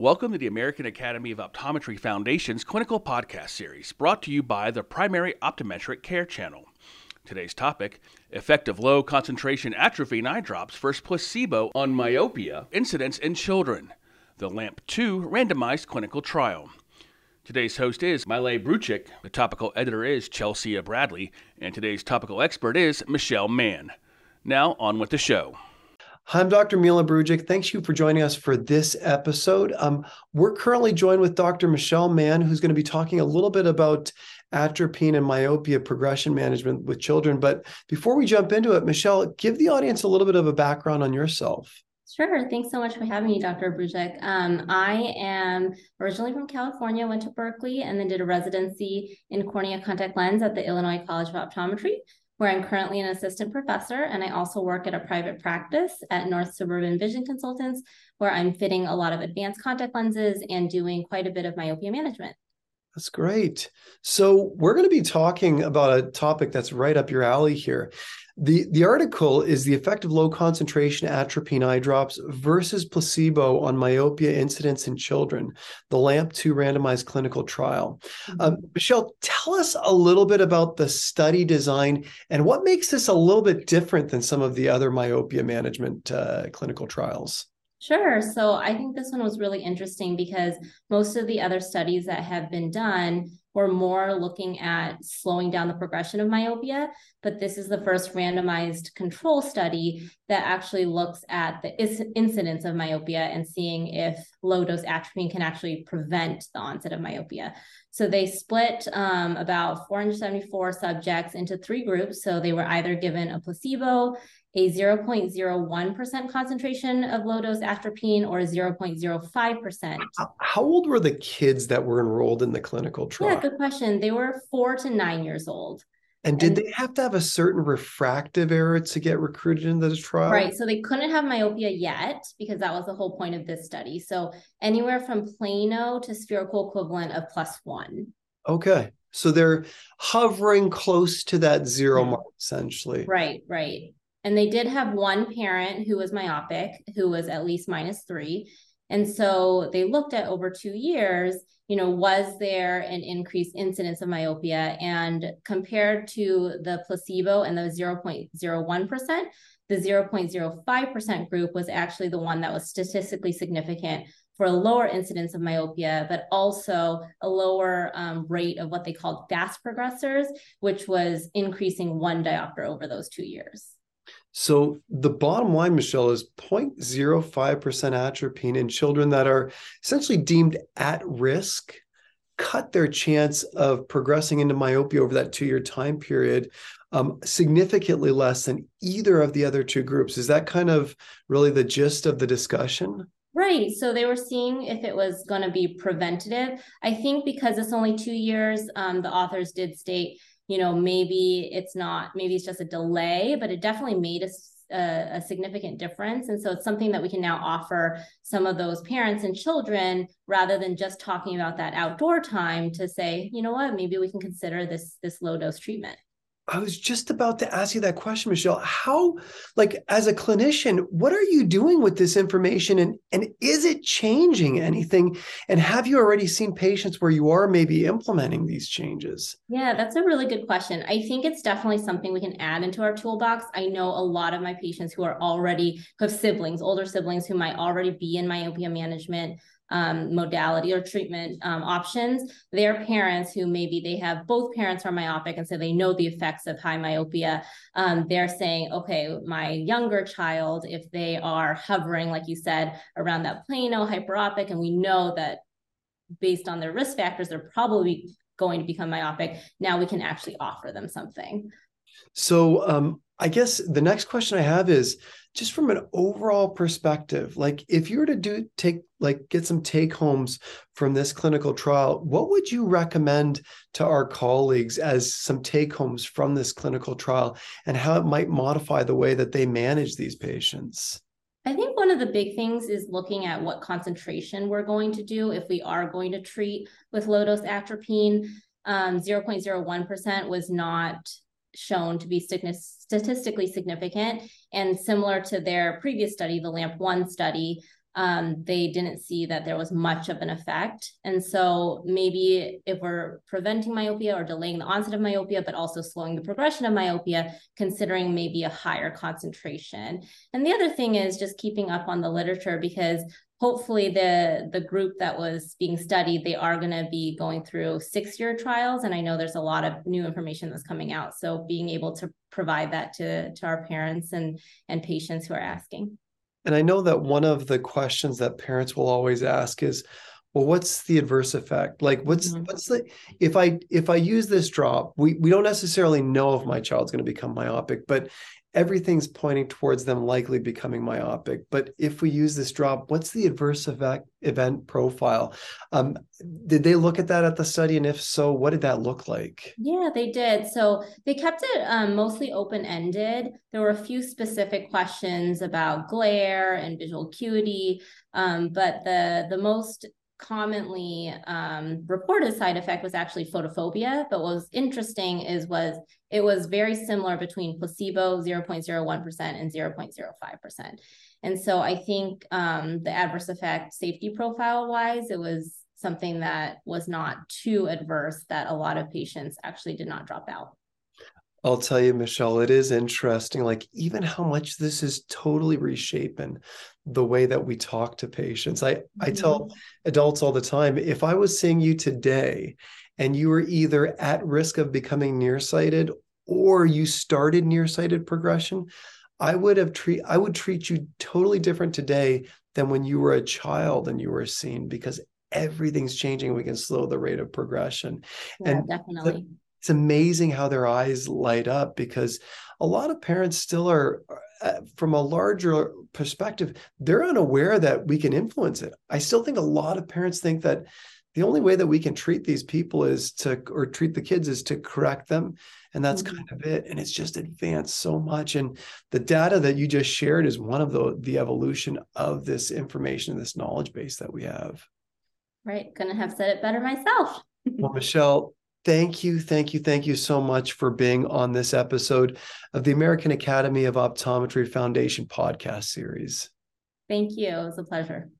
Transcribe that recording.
Welcome to the American Academy of Optometry Foundation's clinical podcast series, brought to you by the Primary Optometric Care Channel. Today's topic effective low concentration atropine eye drops versus placebo on myopia incidence in children, the LAMP 2 randomized clinical trial. Today's host is Mile Brujic, the topical editor is Chelsea Bradley, and today's topical expert is Michelle Man. Now, on with the show. Hi, I'm Dr. Mile Brujic. Thanks you for joining us for this episode. Um, we're currently joined with Dr. Michelle Man, who's going to be talking a little bit about atropine and myopia progression management with children. But before we jump into it, Michelle, give the audience a little bit of a background on yourself. Sure. Thanks so much for having me, Dr. Brujic. Um, I am originally from California, went to Berkeley, and then did a residency in cornea contact lens at the Illinois College of Optometry where I'm currently an assistant professor. And I also work at a private practice at North Suburban Vision Consultants, where I'm fitting a lot of advanced contact lenses and doing quite a bit of myopia management. That's great. So, we're going to be talking about a topic that's right up your alley here. The, the article is the effect of low concentration atropine eye drops versus placebo on myopia incidence in children, the LAMP 2 randomized clinical trial. Mm-hmm. Um, Michelle, tell us a little bit about the study design and what makes this a little bit different than some of the other myopia management uh, clinical trials. Sure. So I think this one was really interesting because most of the other studies that have been done were more looking at slowing down the progression of myopia, but this is the first randomized control study that actually looks at the is- incidence of myopia and seeing if low dose atropine can actually prevent the onset of myopia. So they split um, about 474 subjects into three groups. So they were either given a placebo, a 0.01% concentration of low dose atropine or 0.05%. How old were the kids that were enrolled in the clinical trial? Yeah, good question. They were four to nine years old. And did and, they have to have a certain refractive error to get recruited into the trial? Right. So they couldn't have myopia yet because that was the whole point of this study. So anywhere from plano to spherical equivalent of plus one. Okay. So they're hovering close to that zero mark, essentially. Right, right. And they did have one parent who was myopic, who was at least minus three. And so they looked at over two years, you know, was there an increased incidence of myopia? And compared to the placebo and the 0.01%, the 0.05% group was actually the one that was statistically significant for a lower incidence of myopia, but also a lower um, rate of what they called fast progressors, which was increasing one diopter over those two years. So the bottom line, Michelle, is 0.05% atropine in children that are essentially deemed at risk cut their chance of progressing into myopia over that two-year time period um, significantly less than either of the other two groups. Is that kind of really the gist of the discussion? Right. So they were seeing if it was going to be preventative. I think because it's only two years, um, the authors did state you know, maybe it's not, maybe it's just a delay, but it definitely made a, a, significant difference. And so it's something that we can now offer some of those parents and children rather than just talking about that outdoor time to say, you know what, maybe we can consider this this low dose treatment. I was just about to ask you that question, Michelle. How, like, as a clinician, what are you doing with this information, and and is it changing anything? And have you already seen patients where you are maybe implementing these changes? Yeah, that's a really good question. I think it's definitely something we can add into our toolbox. I know a lot of my patients who are already who have siblings, older siblings who might already be in myopia management um, modality or treatment um, options, their parents who maybe they have both parents are myopic and so they know the effects of high myopia, um, they're saying, okay, my younger child, if they are hovering, like you said, around that plano hyperopic, and we know that based on their risk factors, they're probably going to become myopic. Now we can actually offer them something. So um, I guess the next question I have is just from an overall perspective, like if you were to do take like get some take homes from this clinical trial, what would you recommend to our colleagues as some take homes from this clinical trial and how it might modify the way that they manage these patients? I think one of the big things is looking at what concentration we're going to do if we are going to treat with low dose atropine. Um, 0.01% was not shown to be statistically significant. And similar to their previous study, the LAMP1 study, um, they didn't see that there was much of an effect. And so maybe if we're preventing myopia or delaying the onset of myopia, but also slowing the progression of myopia, considering maybe a higher concentration. And the other thing is just keeping up on the literature because hopefully the the group that was being studied they are going to be going through six year trials and i know there's a lot of new information that's coming out. So being able to provide that to to our parents and and patients who are asking. And I know that one of the questions that parents will always ask is, well, what's the adverse effect? Like what's mm-hmm. what's the if I if I use this drop, we we don't necessarily know if my child's going to become myopic, but everything's pointing towards them likely becoming myopic. But if we use this drop, what's the adverse event, event profile? Um, did they look at that at the study? And if so, what did that look like? Yeah, they did. So they kept it um, mostly open ended. There were a few specific questions about glare and visual acuity. Um, but the the most commonly um, reported side effect was actually photophobia. But what was interesting is was it was very similar between placebo 0.01% and 0.05%. And so I think um, the adverse effect safety profile wise, it was something that was not too adverse that a lot of patients actually did not drop out. I'll tell you, Michelle, it is interesting, like even how much this is totally reshaping the way that we talk to patients. I, mm-hmm. I tell adults all the time if I was seeing you today and you were either at risk of becoming nearsighted or you started nearsighted progression, I would have treat I would treat you totally different today than when you were a child and you were seen because everything's changing. We can slow the rate of progression. Yeah, and definitely. The, it's amazing how their eyes light up because a lot of parents still are uh, from a larger perspective they're unaware that we can influence it. I still think a lot of parents think that the only way that we can treat these people is to or treat the kids is to correct them and that's mm-hmm. kind of it and it's just advanced so much and the data that you just shared is one of the the evolution of this information this knowledge base that we have. Right couldn't have said it better myself. Well michelle Thank you, thank you, thank you so much for being on this episode of the American Academy of Optometry Foundation podcast series. Thank you. It was a pleasure.